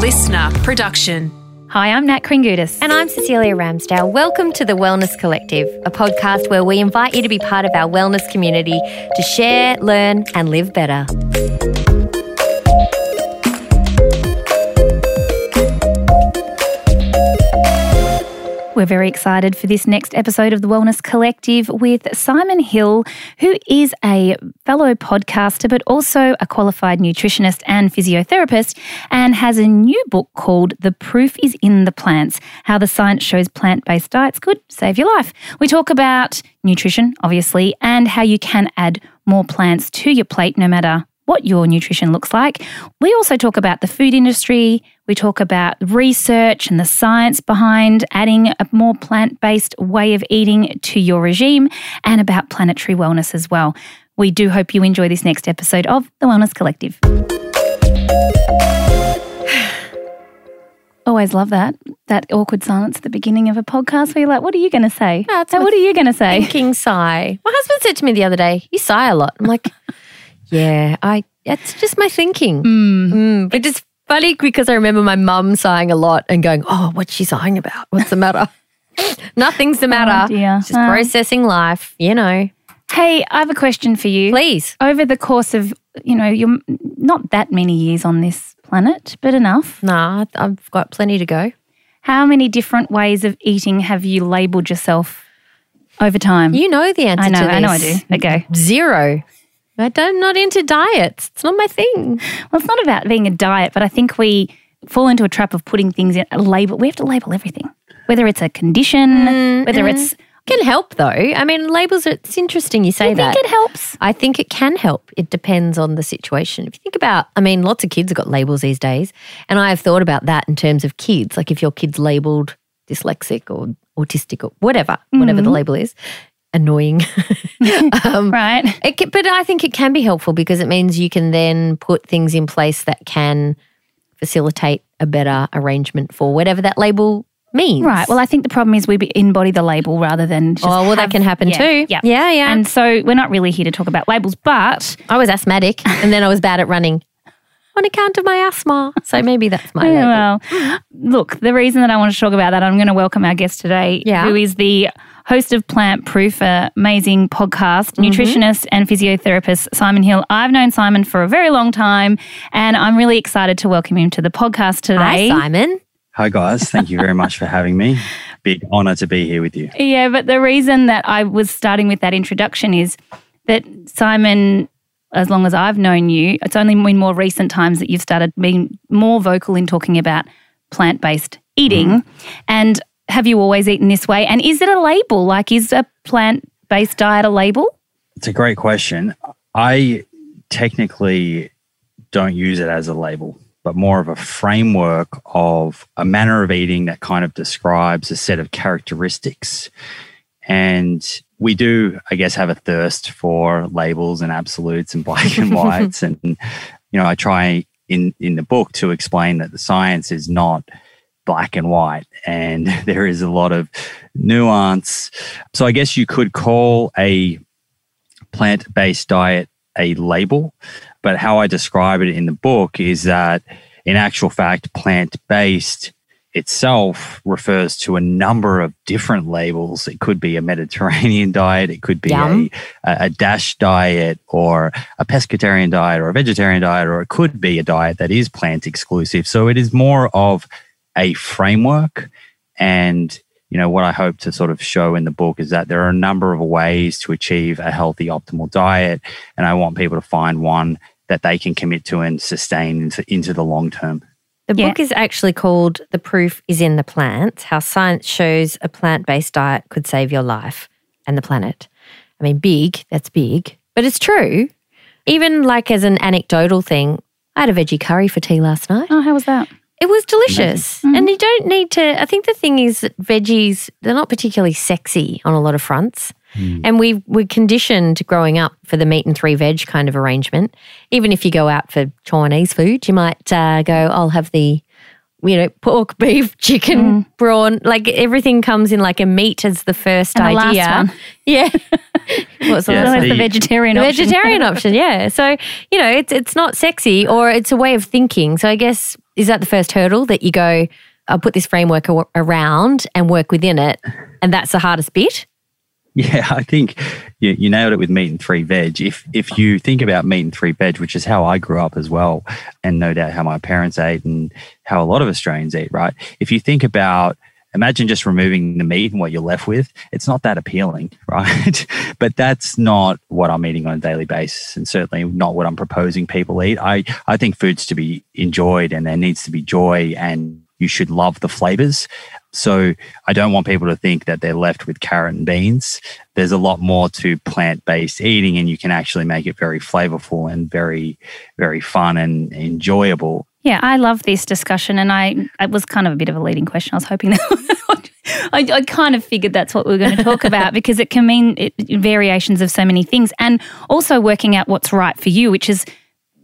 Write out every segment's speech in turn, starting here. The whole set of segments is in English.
listener production. Hi, I'm Nat Kringoudis. And I'm Cecelia Ramsdale. Welcome to the Wellness Collective, a podcast where we invite you to be part of our wellness community to share, learn, and live better. We're very excited for this next episode of the Wellness Collective with Simon Hill, who is a fellow podcaster, but also a qualified nutritionist and physiotherapist, and has a new book called The Proof is in the Plants How the Science Shows Plant Based Diets Could Save Your Life. We talk about nutrition, obviously, and how you can add more plants to your plate no matter what your nutrition looks like. We also talk about the food industry. We talk about research and the science behind adding a more plant based way of eating to your regime and about planetary wellness as well. We do hope you enjoy this next episode of The Wellness Collective. Always love that that awkward silence at the beginning of a podcast where you're like, "What are you going to say? So what are you going to say?" Thinking sigh. My husband said to me the other day, You sigh a lot. I'm like, Yeah, I. It's just my thinking. Mm. But it's funny because I remember my mum sighing a lot and going, Oh, what's she sighing about? What's the matter? Nothing's the oh, matter. dear. Just Oh. processing life, you know. Hey, I have a question for you. Please. Over the course of, you know, you're not that many years on this planet, but enough. Nah, I've got plenty to go. How many different ways of eating have you labeled yourself over time? You know the answer I know, to this. I know I do. Okay. Zero. I don't, I'm not into diets. It's not my thing. Well, it's not about being a diet, but I think we fall into a trap of putting things in a label. We have to label everything, whether it's a condition, Mm, whether it's. Can help though. I mean, labels. Are, it's interesting you say I that. I think it helps. I think it can help. It depends on the situation. If you think about, I mean, lots of kids have got labels these days. And I have thought about that in terms of kids. Like if your kid's labeled dyslexic or autistic or whatever, whatever the label is, annoying. um, Right. it can, but I think it can be helpful because it means you can then put things in place that can facilitate a better arrangement for whatever that label means. Right. Well, I think the problem is we embody the label rather than. Just Oh, well, that can happen yeah, too. Yeah. Yeah, yeah. And so we're not really here to talk about labels, but I was asthmatic and then I was bad at running on account of my asthma. So maybe that's my label. well, look, the reason that I want to talk about that, I'm going to welcome our guest today, Yeah. who is the host of Plant Proof, an amazing podcast, Mm-hmm. nutritionist and physiotherapist, Simon Hill. I've known Simon for a very long time, and I'm really excited to welcome him to the podcast today. Hi, Simon. Hi, guys. Thank you very much for having me. Big honor to be here with you. Yeah, but the reason that I was starting with that introduction is that Simon, as long as I've known you, it's only in more recent times that you've started being more vocal in talking about plant based eating. Mm-hmm. And have you always eaten this way? And is it a label? Like, is a plant based diet a label? It's a great question. I technically don't use it as a label, but more of a framework of a manner of eating that kind of describes a set of characteristics. And we do, I guess, have a thirst for labels and absolutes and black and whites. and, you know, I try in, in the book to explain that the science is not black and white and there is a lot of nuance. So I guess you could call a plant based diet a label, but how I describe it in the book is that in actual fact, plant based itself refers to a number of different labels. It could be a Mediterranean diet, it could be a, Yum. a, a DASH diet, or a pescatarian diet, or a vegetarian diet, or it could be a diet that is plant exclusive. So it is more of a framework. And, you know, what I hope to sort of show in the book is that there are a number of ways to achieve a healthy, optimal diet. And I want people to find one that they can commit to and sustain into, into the long term. The Yeah. book is actually called The Proof is in the Plants How Science Shows a Plant Based Diet Could Save Your Life and the Planet. I mean, big, that's big, but it's true. Even like as an anecdotal thing, I had a veggie curry for tea last night. Oh, how was that? It was delicious. Mm-hmm. And you don't need to, I think the thing is that veggies, they're not particularly sexy on a lot of fronts. And we we're conditioned growing up for the meat and three veg kind of arrangement. Even if you go out for Chinese food, you might uh, go, I'll have the you know, pork, beef, chicken, brawn, like everything comes in like a meat as the first And the idea. last one. Yeah. What's the Yeah, the the- vegetarian The option. vegetarian option, yeah. So, you know, it's it's not sexy or it's a way of thinking. So I guess is that the first hurdle that you go, I'll put this framework around and work within it. And that's the hardest bit. Yeah, I think you, you nailed it with meat and three veg. If if you think about meat and three veg, which is how I grew up as well, and no doubt how my parents ate and how a lot of Australians eat, right? If you think about imagine just removing the meat and what you're left with, it's not that appealing, right? but that's not what I'm eating on a daily basis, and certainly not what I'm proposing people eat. I I think food's to be enjoyed, and there needs to be joy, and you should love the flavors. So I don't want people to think that they're left with carrot and beans. There's a lot more to plant based eating, and you can actually make it very flavorful and very, very fun and enjoyable. Yeah, I love this discussion, and I it was kind of a bit of a leading question. I was hoping that I, I kind of figured that's what we were going to talk about because it can mean it, variations of so many things, and also working out what's right for you, which is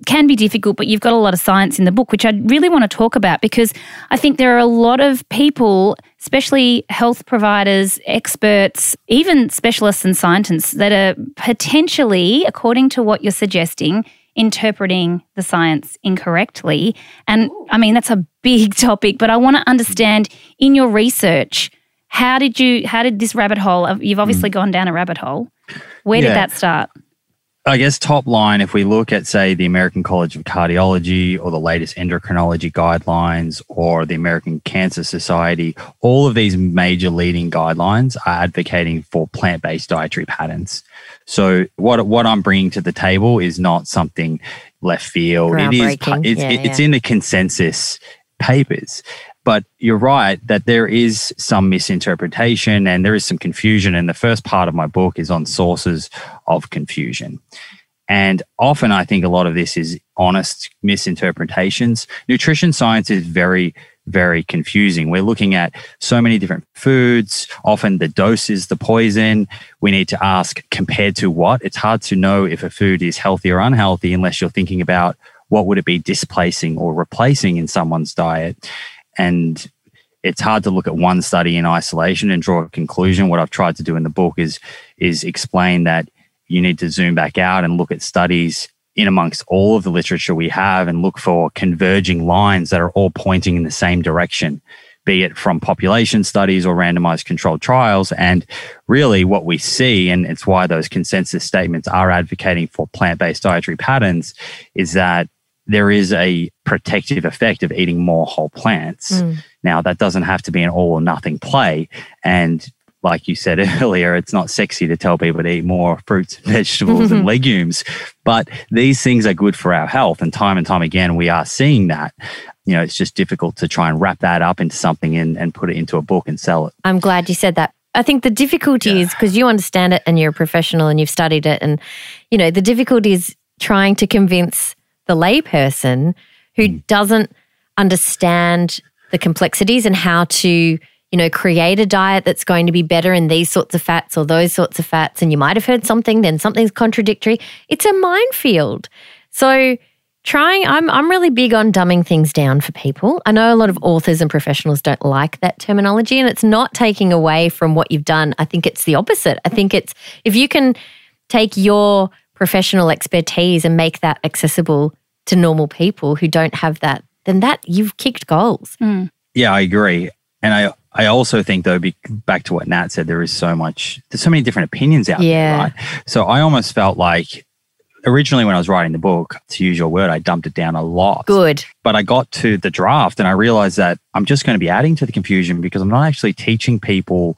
can be difficult, but you've got a lot of science in the book, which I really want to talk about because I think there are a lot of people, especially health providers, experts, even specialists and scientists, that are potentially, according to what you're suggesting, interpreting the science incorrectly. And I mean, that's a big topic, but I want to understand in your research, how did you, how did this rabbit hole, you've obviously gone down a rabbit hole. Where did that start? I guess top line, if we look at, say, the American College of Cardiology or the latest endocrinology guidelines or the American Cancer Society, all of these major leading guidelines are advocating for plant based dietary patterns. So, what, what I'm bringing to the table is not something left field. It is, it's, Yeah, it's yeah. in the consensus papers. But you're right that there is some misinterpretation and there is some confusion. And the first part of my book is on sources of confusion. And often I think a lot of this is honest misinterpretations. Nutrition science is very, very confusing. We're looking at so many different foods. Often the dose is the poison. We need to ask compared to what? It's hard to know if a food is healthy or unhealthy unless you're thinking about what would it be displacing or replacing in someone's diet. And it's hard to look at one study in isolation and draw a conclusion. What I've tried to do in the book is is explain that you need to zoom back out and look at studies in amongst all of the literature we have and look for converging lines that are all pointing in the same direction, be it from population studies or randomized controlled trials. And really, what we see, and it's why those consensus statements are advocating for plant based dietary patterns, is that there is a protective effect of eating more whole plants. Mm. Now, that doesn't have to be an all or nothing play. And like you said earlier, it's not sexy to tell people to eat more fruits vegetables and legumes, but these things are good for our health. And time and time again, we are seeing that. You know, it's just difficult to try and wrap that up into something and, and put it into a book and sell it. I'm glad you said that. I think the difficulty is because you understand it and you're a professional and you've studied it. And, you know, the difficulty is trying to convince the layperson who hmm. doesn't understand the complexities and how to, you know, create a diet that's going to be better in these sorts of fats or those sorts of fats. And you might have heard something, then something's contradictory. It's a minefield. So, trying I'm I'm really big on dumbing things down for people. I know a lot of authors and professionals don't like that terminology and it's not taking away from what you've done. I think it's the opposite. I think it's if you can take your professional expertise and make that accessible to normal people who don't have that, then that you've kicked goals. Hmm. Yeah, I agree. And I, I also think though, be, back to what Nat said, there is so much, there's so many different opinions out Yeah. there, right? So I almost felt like originally when I was writing the book, to use your word, I dumped it down a lot. Good. But I got to the draft and I realized that I'm just going to be adding to the confusion because I'm not actually teaching people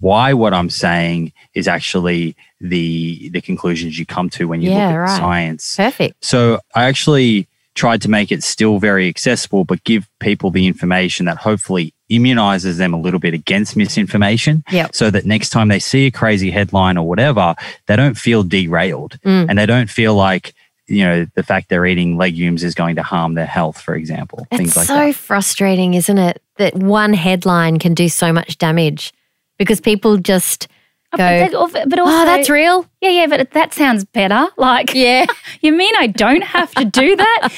why what I'm saying is actually the the conclusions you come to when you Yeah, look at right. science. Perfect. So I actually tried to make it still very accessible, but give people the information that hopefully immunizes them a little bit against misinformation. Yep. So that next time they see a crazy headline or whatever, they don't feel derailed Mm. and they don't feel like, you know, the fact they're eating legumes is going to harm their health, for example. It's things like so that. frustrating, isn't it? That one headline can do so much damage because people just go, But, but also, oh, that's real. Yeah, yeah, but that sounds better. Like, Yeah. you mean I don't have to do that?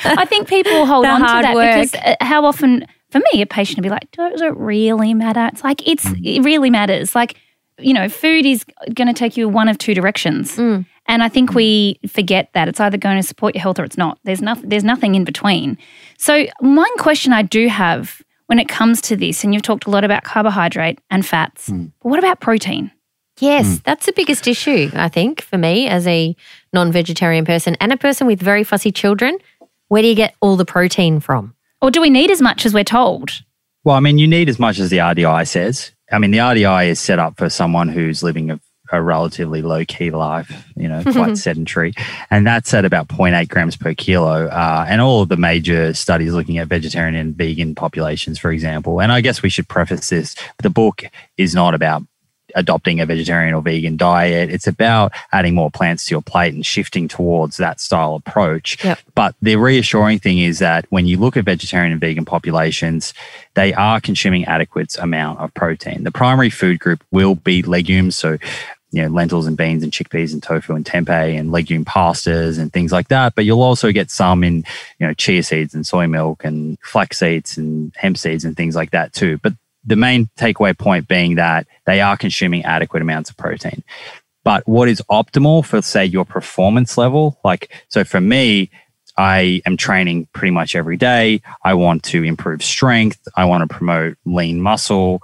I think people hold The on to that work. because uh, how often, for me, a patient will be like, does it really matter? It's like, it's Mm. it really matters. Like, you know, food is going to take you one of two directions. Mm. And I think we forget that it's either going to support your health or it's not. There's nothing. There's nothing in between. So one question I do have when it comes to this, and you've talked a lot about carbohydrate and fats, hmm. but what about protein? Yes, hmm. that's the biggest issue, I think, for me as a non vegetarian person and a person with very fussy children. Where do you get all the protein from? Or do we need as much as we're told? Well, I mean, you need as much as the RDI says. I mean, the RDI is set up for someone who's living a, a relatively low key life, you know, quite sedentary. And that's at about 0.8 grams per kilo. Uh, and all of the major studies looking at vegetarian and vegan populations, for example. And I guess we should preface this the book is not about adopting a vegetarian or vegan diet. It's about adding more plants to your plate and shifting towards that style approach. Yep. But the reassuring thing is that when you look at vegetarian and vegan populations, they are consuming adequate amount of protein. The primary food group will be legumes, so you know lentils and beans and chickpeas and tofu and tempeh and legume pastas and things like that. But you'll also get some in you know chia seeds and soy milk and flax seeds and hemp seeds and things like that too. But the main takeaway point being that they are consuming adequate amounts of protein. But what is optimal for, say, your performance level? Like, so for me, I am training pretty much every day. I want to improve strength. I want to promote lean muscle.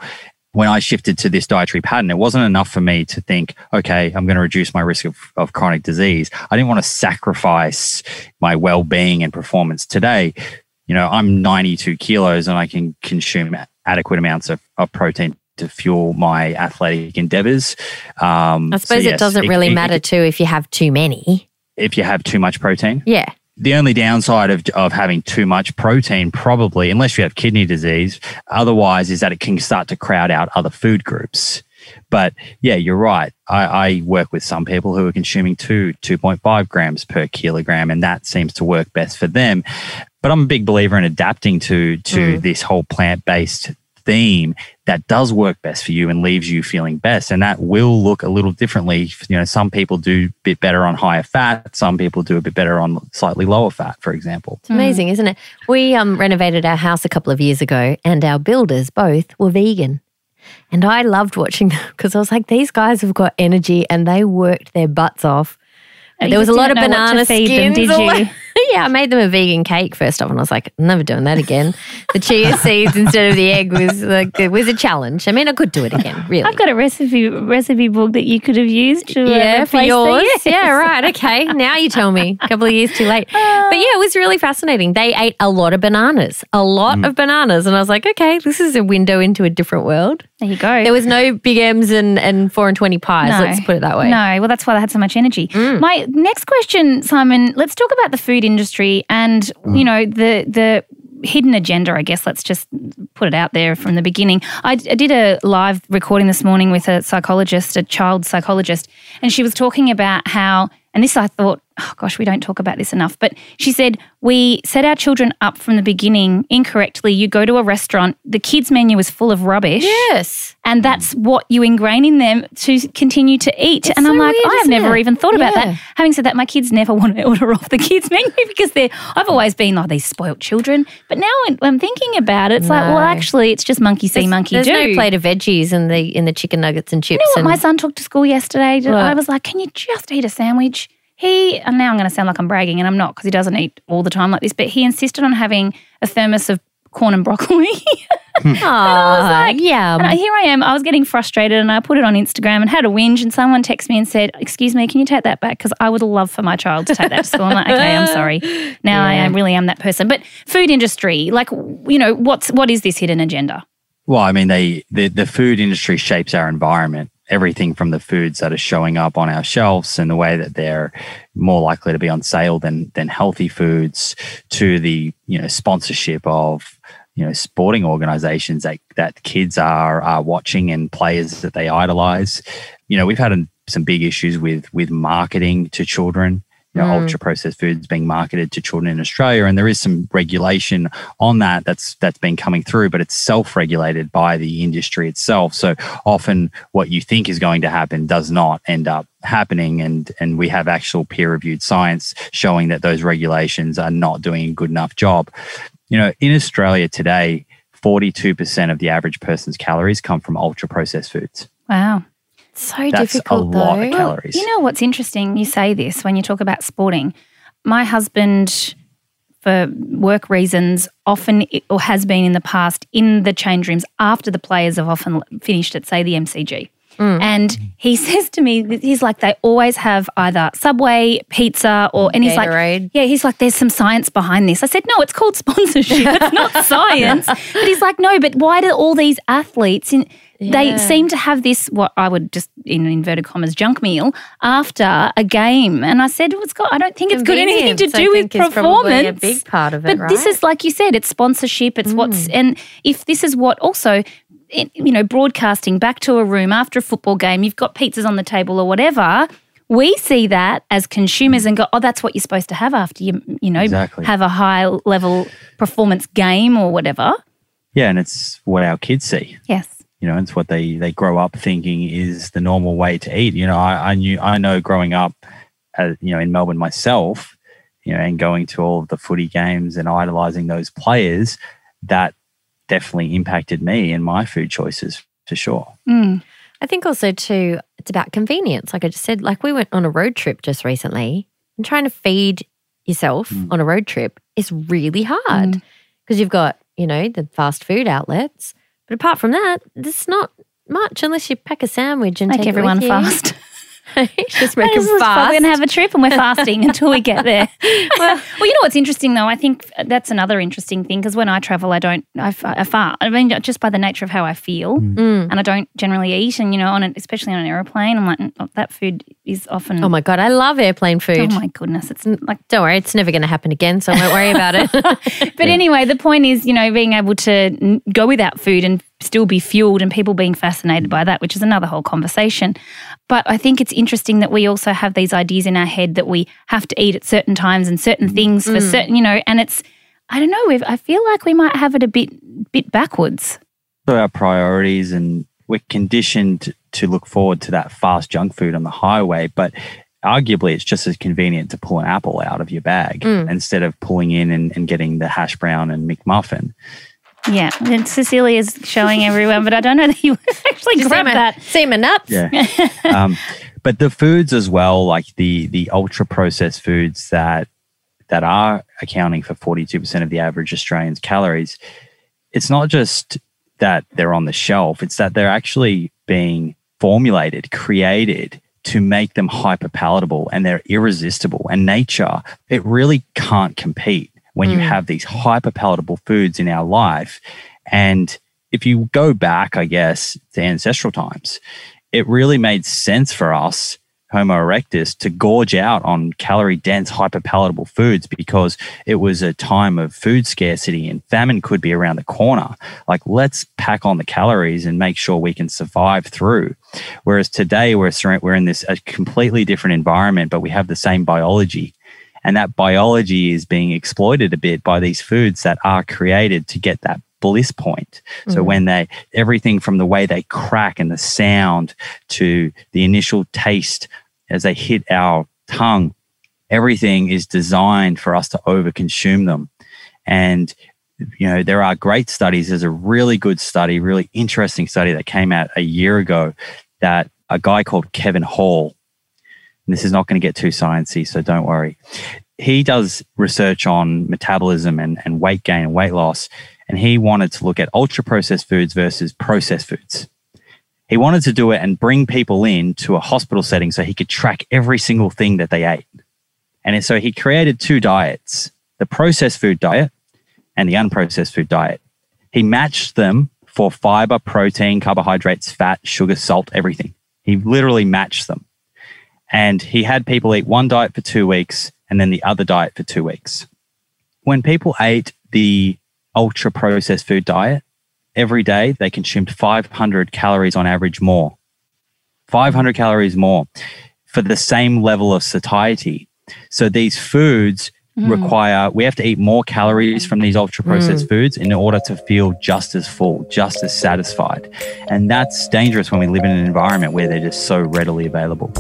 When I shifted to this dietary pattern, it wasn't enough for me to think, okay, I'm going to reduce my risk of, of chronic disease. I didn't want to sacrifice my well being and performance today. You know, I'm 92 kilos and I can consume adequate amounts of, of protein to fuel my athletic endeavors. Um, I so suppose it doesn't really it- matter too if you have too many. if you have too much protein. Yeah. The only downside of, of having too much protein, probably, unless you have kidney disease, otherwise, is that it can start to crowd out other food groups. But yeah, you're right. I, I work with some people who are consuming two, 2.5 grams per kilogram, and that seems to work best for them. But I'm a big believer in adapting to to mm. this whole plant based theme that does work best for you and leaves you feeling best. And that will look a little differently. You know, some people do a bit better on higher fat, some people do a bit better on slightly lower fat, for example. It's amazing, isn't it? We um, renovated our house a couple of years ago, and our builders both were vegan. And I loved watching them because I was like, these guys have got energy and they worked their butts off. You there was a lot of didn't know what to banana feed them, did you? yeah, I made them a vegan cake first off, and I was like, never doing that again. The chia seeds instead of the egg was like it was a challenge. I mean, I could do it again, really. I've got a recipe recipe book that you could have used to uh, yeah, for yours. these. Yeah, right. Okay. Now you tell me. A couple of years too late. Ah. But yeah, it was really fascinating. They ate a lot of bananas, a lot mm. of bananas. And I was like, okay, this is a window into a different world. There you go. There was no big M's and, and four and 20 pies. No. Let's put it that way. No, well, that's why they had so much energy. Mm. My next question, Simon, let's talk about the food industry and mm. you know the the hidden agenda. I guess let's just put it out there from the beginning. I, I did a live recording this morning with a psychologist, a child psychologist, and she was talking about how. And this, I thought, oh gosh, we don't talk about this enough. But she said, we set our children up from the beginning incorrectly. You go to a restaurant, the kids' menu is full of rubbish. Yes. And that's what you ingrain in them to continue to eat. and I'm like, weird, I have never it? even thought about Yeah. that. Having said that, my kids never want to order off the kids' menu because they're, I've always been like these spoilt children. But now when I'm thinking about it, it's like, well, actually, it's just monkey see, monkey do. There's do. no plate of veggies in the in the chicken nuggets and chips. You know what and my son took to school yesterday? I was like, can you just eat a sandwich? He, and now I'm going to sound like I'm bragging, and I'm not because he doesn't eat all the time like this, but he insisted on having a thermos of corn and broccoli. Aw, like- yum. And here I am. I was getting frustrated and I put it on Instagram and had a whinge. And someone texted me and said, Excuse me, can you take that back? Because I would love for my child to take that to school. I'm like, Okay, I'm sorry. Now I am, really am that person. But food industry, like, you know, what's what is this hidden agenda? Well, I mean, they the, the food industry shapes our environment. Everything from the foods that are showing up on our shelves and the way that they're more likely to be on sale than than healthy foods, to the you know sponsorship of you know sporting organizations that that kids are are watching and players that they idolize. You know, we've had some big issues with with marketing to children. You know, Mm. ultra processed foods being marketed to children in Australia, and there is some regulation on that that's that's been coming through, but it's self regulated by the industry itself. So often, what you think is going to happen does not end up happening, and and we have actual peer reviewed science showing that those regulations are not doing a good enough job. You know, in Australia today. 42% of the average person's calories come from ultra processed foods. Wow. So That's difficult a lot though. of calories. You know what's interesting? You say this when you talk about sporting. My husband, for work reasons, often or has been in the past in the change rooms after the players have often finished at, say, the MCG. Mm. And he says to me, he's like, they always have either Subway, pizza, or, and he's like, yeah, he's like, there's some science behind this. I said, no, it's called sponsorship. It's not science. But he's like, no, but why do all these athletes, in, they seem to have this, what I would just, in inverted commas, junk meal after a game. And I said, well, it's got, I don't think it's got anything to Convenience, I do with think, is probably performance. a big part of it, But this right? Mm. is, like you said, it's sponsorship. It's what's, and if this is what also, it- you know, broadcasting back to a room after a football game, you've got pizzas on the table or whatever. We see that as consumers and go, oh, that's what you're supposed to have after you, you know, Exactly. have a high level performance game or whatever. Yeah, and it's what our kids see. Yes. You know, it's what they they grow up thinking is the normal way to eat. You know, I, I knew I know growing up, uh, you know, in Melbourne myself, you know, and going to all of the footy games and idolizing those players, that definitely impacted me and my food choices for sure. Mm. I think also too, it's about convenience. Like I just said, like we went on a road trip just recently, and trying to feed yourself Mm. on a road trip is really hard Mm. because you've got you know the fast food outlets, but apart from that, there's not much unless you pack a sandwich and Make take it everyone fast. just make This them is probably going to have a trip and we're fasting until we get there. well, you know what's interesting though? I think that's another interesting thing because when I travel, I don't, I, I fast. I mean, just by the nature of how I feel. Mm. And I don't generally eat. And, you know, on an, especially on an aeroplane, I'm like, "Mm, oh, that food is often, Oh my god, I love airplane food. oh my goodness. It's like, Don't worry, it's never going to happen again, so I won't worry about it. but anyway, the point is, you know, being able to go without food and still be fueled and people being fascinated by that, which is another whole conversation. But I think it's interesting that we also have these ideas in our head that we have to eat at certain times and certain things for mm. certain, you know, and it's, I don't know, we've, I feel like we might have it a bit, bit backwards. So our priorities and we're conditioned to look forward to that fast junk food on the highway, but arguably it's just as convenient to pull an apple out of your bag mm. instead of pulling in and, and getting the hash brown and McMuffin. Yeah. And Cecelia is showing everyone, but I don't know that you actually Just see grabbed my, that. see my nuts. Yeah. um, but the foods as well, like the the ultra processed foods that that are accounting for 42% of the average Australian's calories, it's not just that they're on the shelf, it's that they're actually being formulated, created to make them hyper palatable and they're irresistible. And nature, it really can't compete when you mm. have these hyper palatable foods in our life. And if you go back, I guess, to ancestral times, it really made sense for us, Homo erectus, to gorge out on calorie dense, hyper palatable foods because it was a time of food scarcity and famine could be around the corner. Like, let's pack on the calories and make sure we can survive through. Whereas today, we're, we're in this a completely different environment, but we have the same biology. And that biology is being exploited a bit by these foods that are created to get that bliss point. So mm. when they everything from the way they crack and the sound to the initial taste as they hit our tongue, everything is designed for us to overconsume them. And you know, there are great studies. There's a really good study, really interesting study that came out a year ago that a guy called Kevin Hall, and this is not going to get too sciencey, so don't worry. He does research on metabolism and, and weight gain and weight loss, and he wanted to look at ultra processed foods versus processed foods. He wanted to do it and bring people in to a hospital setting so he could track every single thing that they ate. And so he created two diets the processed food diet and the unprocessed food diet. He matched them for fiber, protein, carbohydrates, fat, sugar, salt, everything. He literally matched them. And he had people eat one diet for two weeks and then the other diet for two weeks. When people ate the ultra processed food diet, every day they consumed 500 calories on average more. 500 calories more for the same level of satiety. So these foods require we have to eat more calories from these ultra processed foods in order to feel just as full, just as satisfied. And that's dangerous when we live in an environment where they're just so readily available.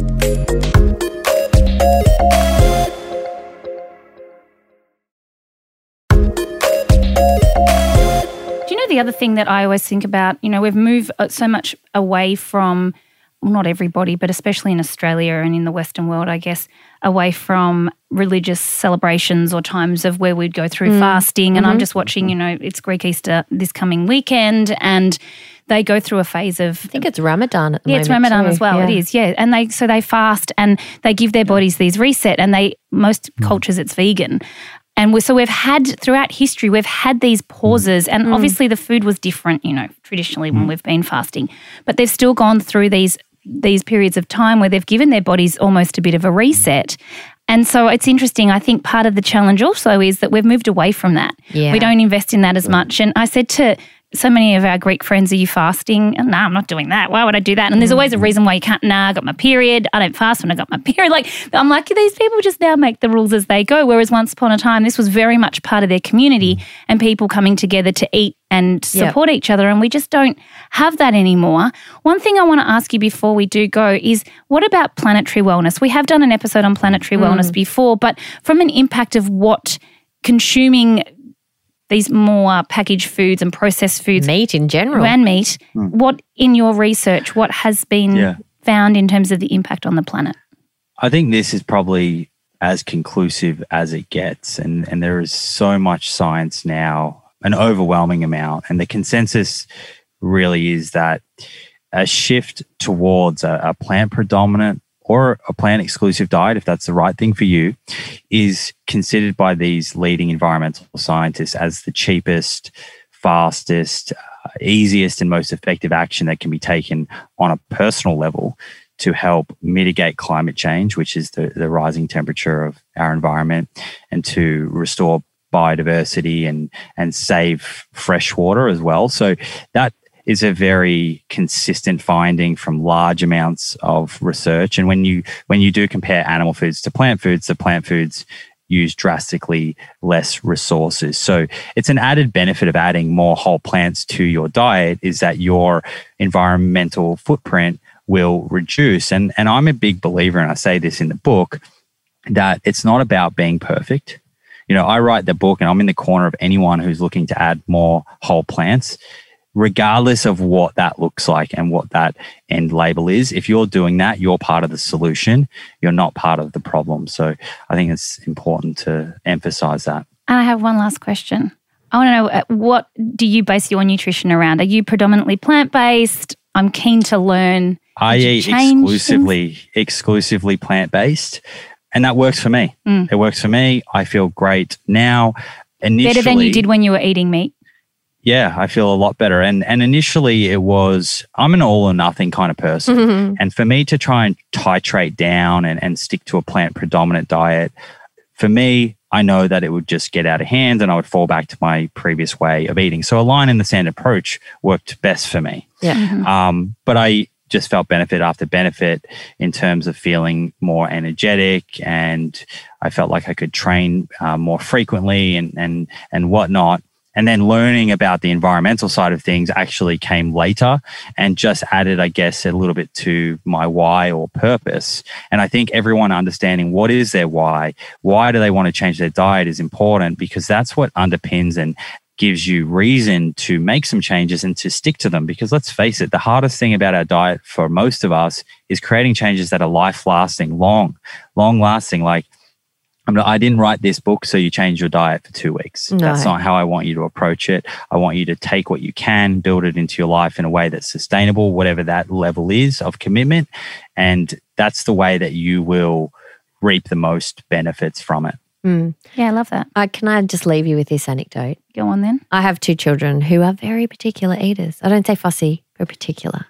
Do you know the other thing that I always think about? You know, we've moved uh, so much away from, not everybody, but especially in Australia and in the Western world, I guess, away from religious celebrations or times of where we'd go through mm. fasting. And I'm mm-hmm. just watching, mm-hmm. you know, it's Greek Easter this coming weekend, and they go through a phase of I think it's Ramadan at the yeah, moment. it's Ramadan too. as well. It Yeah. is, yeah. And they so they fast and they give their bodies these reset. And they most mm. cultures it's vegan. And we, so we've had throughout history, we've had these mm. pauses, and obviously the food was different, you know, traditionally when we've been fasting. But they've still gone through these these periods of time where they've given their bodies almost a bit of a reset. And so it's interesting. I think part of the challenge also is that we've moved away from that. Yeah. We don't invest in that as much. And I said to so many of our Greek friends, Are you fasting? And nah, I'm not doing that. Why would I do that? And there's always a mm. reason why you can't. Nah, I got my period. I don't fast when I got my period. Like, I'm like, these people just now make the rules as they go. Whereas once upon a time, this was very much part of their community mm. and people coming together to eat and Yep. support each other. And we just don't have that anymore. One thing I want to ask you before we do go is what about planetary wellness? We have done an episode on planetary mm. wellness before, but from an impact of what consuming these more packaged foods and processed foods Meat in general. and meat, hmm. what in your research, what has been Yeah. found in terms of the impact on the planet? I think this is probably as conclusive as it gets. And, and there is so much science now, an overwhelming amount. And the consensus really is that a shift towards a, a plant predominant or a plant exclusive diet, if that's the right thing for you, is considered by these leading environmental scientists as the cheapest, fastest, uh, easiest, and most effective action that can be taken on a personal level to help mitigate climate change, which is the, the rising temperature of our environment, and to restore biodiversity and and save fresh water as well. So that is a very consistent finding from large amounts of research. And when you when you do compare animal foods to plant foods, the plant foods use drastically less resources. So it's an added benefit of adding more whole plants to your diet is that your environmental footprint will reduce. And and I'm a big believer, and I say this in the book, that it's not about being perfect. You know, I write the book and I'm in the corner of anyone who's looking to add more whole plants, regardless of what that looks like and what that end label is. If you're doing that, you're part of the solution. You're not part of the problem. So I think it's important to emphasize that. And I have one last question. I want to know uh, what do you base your nutrition around? Are you predominantly plant based? I'm keen to learn. I eat exclusively exclusively plant based, and that works for me. Mm. It works for me. I feel great now. Initially, Better than you did when you were eating meat. Yeah, I feel a lot better. And and initially it was I'm an all or nothing kind of person. And for me to try and titrate down and, and stick to a plant predominant diet, for me, I know that it would just get out of hand and I would fall back to my previous way of eating. So a line in the sand approach worked best for me. Yeah. Um, but I just felt benefit after benefit in terms of feeling more energetic and I felt like I could train uh, more frequently and, and, and whatnot. And then learning about the environmental side of things actually came later and just added, I guess, a little bit to my why or purpose. And I think everyone understanding what is their why, why do they want to change their diet is important because that's what underpins and gives you reason to make some changes and to stick to them. Because let's face it, the hardest thing about our diet for most of us is creating changes that are life lasting, long, long lasting. Like, I'm not, I didn't write this book so you change your diet for two weeks. No. That's not how I want you to approach it. I want you to take what you can, build it into your life in a way that's sustainable, whatever that level is of commitment. And that's the way that you will reap the most benefits from it. Mm. Yeah, I love that. Uh, can I just leave you with this anecdote? Go on then. I have two children who are very particular eaters. I don't say fussy, but particular.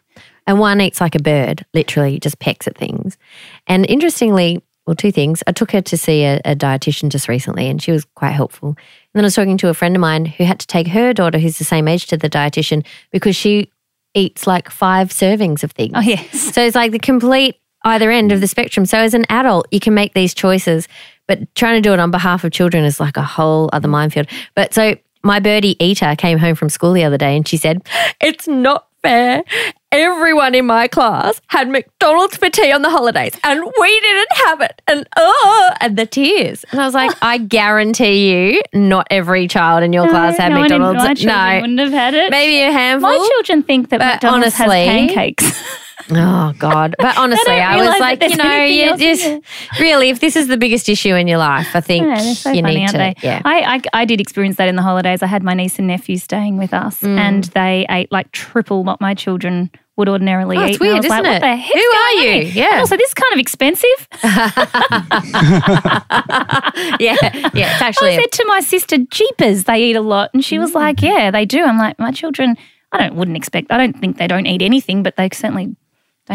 And one eats like a bird, literally just pecks at things. And interestingly, well, two things. I took her to see a, a dietitian just recently, and she was quite helpful. And then I was talking to a friend of mine who had to take her daughter, who's the same age, to the dietitian because she eats like five servings of things. Oh, yes. So it's like the complete either end of the spectrum. So as an adult, you can make these choices, but trying to do it on behalf of children is like a whole other minefield. But so my birdie Eater came home from school the other day and she said, It's not fair. Everyone in my class had McDonald's for tea on the holidays and we didn't have it. And oh, and the tears. And I was like, I guarantee you, not every child in your class had no, one in- McDonald's. my no, wouldn't have had it. maybe a handful. My children think that McDonald's honestly- has pancakes. Oh God! But honestly, don't I was like, you know, you just really, if this is the biggest issue in your life, I think Yeah, so you funny, need to. Yeah. I, I, I did experience that in the holidays. I had my niece and nephew staying with us, Mm. and they ate like triple what my children would ordinarily Oh, eat. I weird, isn't what it? Who are on you? Yeah. And also, this is kind of expensive. yeah, yeah. It's actually I said to my sister, "Jeepers, they eat a lot," and she was Mm. like, "Yeah, they do." I'm like, my children, I don't wouldn't expect. I don't think they don't eat anything, but they certainly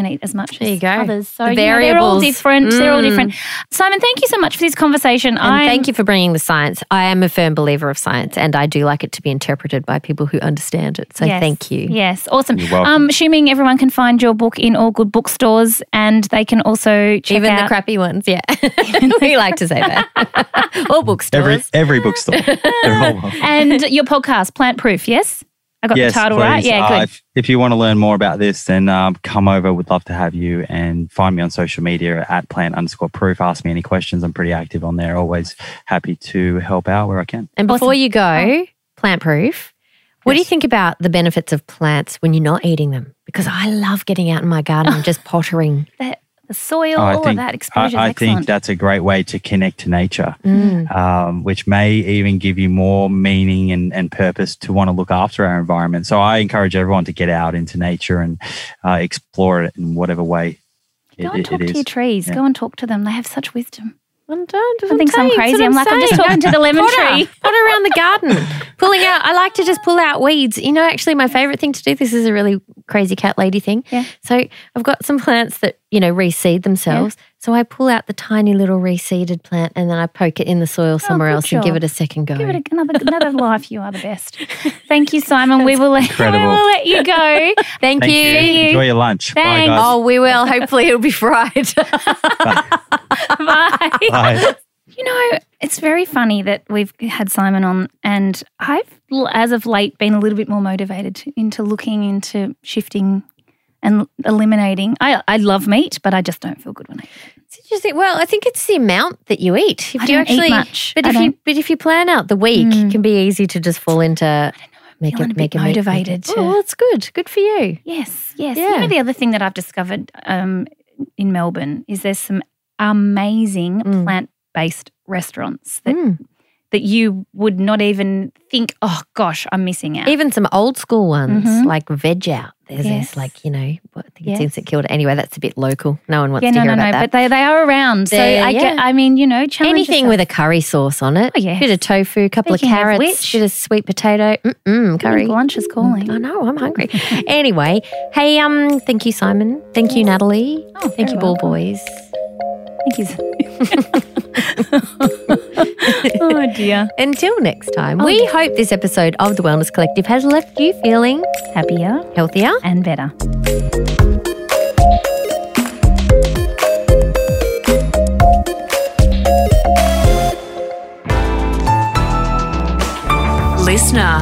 don't eat as much There you as go. others. So The you know, they're all variables. different. They're all Mm. different. Simon, thank you so much for this conversation. And thank you for bringing the science. I am a firm believer of science, and I do like it to be interpreted by people who understand it. So Yes. thank you. Yes, awesome. You're welcome. Um, assuming everyone can find your book in all good bookstores, and they can also check Even the out. crappy ones, yeah. we like to say that. or bookstores. Every every bookstore. They're all and your podcast, Plant Proof. Yes, I got yes, the title please. right. Yeah, Uh, good. if, if you want to learn more about this, then um, come over. We'd love to have you and find me on social media at plant underscore proof. Ask me any questions. I'm pretty active on there. Always happy to help out where I can. and before Awesome. you go, plant proof. What do you think about the benefits of plants when you're not eating them? Because I love getting out in my garden and just pottering. the, the soil, Oh, I all of think- that exposure I, I think that's a great way to connect to nature, Mm. um, which may even give you more meaning and, and purpose to want to look after our environment. So I encourage everyone to get out into nature and uh, explore it in whatever way it, Go and talk it to is. your trees. Yeah. Go and talk to them. They have such wisdom. I'm don't, I think I'm crazy. I'm like, I'm just talking to the lemon Potter, tree. Potter around the garden, pulling out. I like to just pull out weeds. You know, actually, my favorite thing to do. This is a really crazy cat lady thing. Yeah. So I've got some plants that you know reseed themselves. So I pull out the tiny little reseeded plant and then I poke it in the soil oh, somewhere good else and give it a second go. Give it another another life. You are the best. Thank you, Simon. We will let, we will let you go. Thank, Thank you. you. Enjoy your lunch. Bye, Thanks. guys. Oh, we will. Hopefully, it'll be fried. Bye. Bye. You know, it's very funny that we've had Simon on, and I've, as of late, been a little bit more motivated into looking into shifting and eliminating. I, I love meat, but I just don't feel good when I eat it. It's interesting. Well, I think it's the amount that you eat. If I you don't eat much. but I if you don't- but if you plan out the week, Mm. it can be easy to just fall into make it make it make- make it- motivated to- Oh, well, it's good. Good for you. Yes, yes. Yeah. You know, the other thing that I've discovered um, in Melbourne is there's some amazing Mm. plant based restaurants that, Mm. that you would not even think, oh gosh, I'm missing out. Even some old school ones Mhm. like Veg Out. There's Yes. this, like you know, what, I think Yes. it's in St Kilda. Anyway, that's a bit local. No one wants yeah, to no, hear no, no, about but they, they are around. So They're- I get. I mean, you know, Anything with a curry sauce on it. Oh, yes. Bit of tofu, a couple Speaking of of carrots, which- bit of sweet potato. Mm-mm, curry. lunch is calling. I know, I'm hungry. anyway, hey, um, thank you, Simon. Thank you, Natalie. Oh, thank you, Ball welcome. Boys. Thank you. oh dear. Until next time, Oh, we dear. hope this episode of The Wellness Collective has left you feeling Happier healthier. and better. Listener.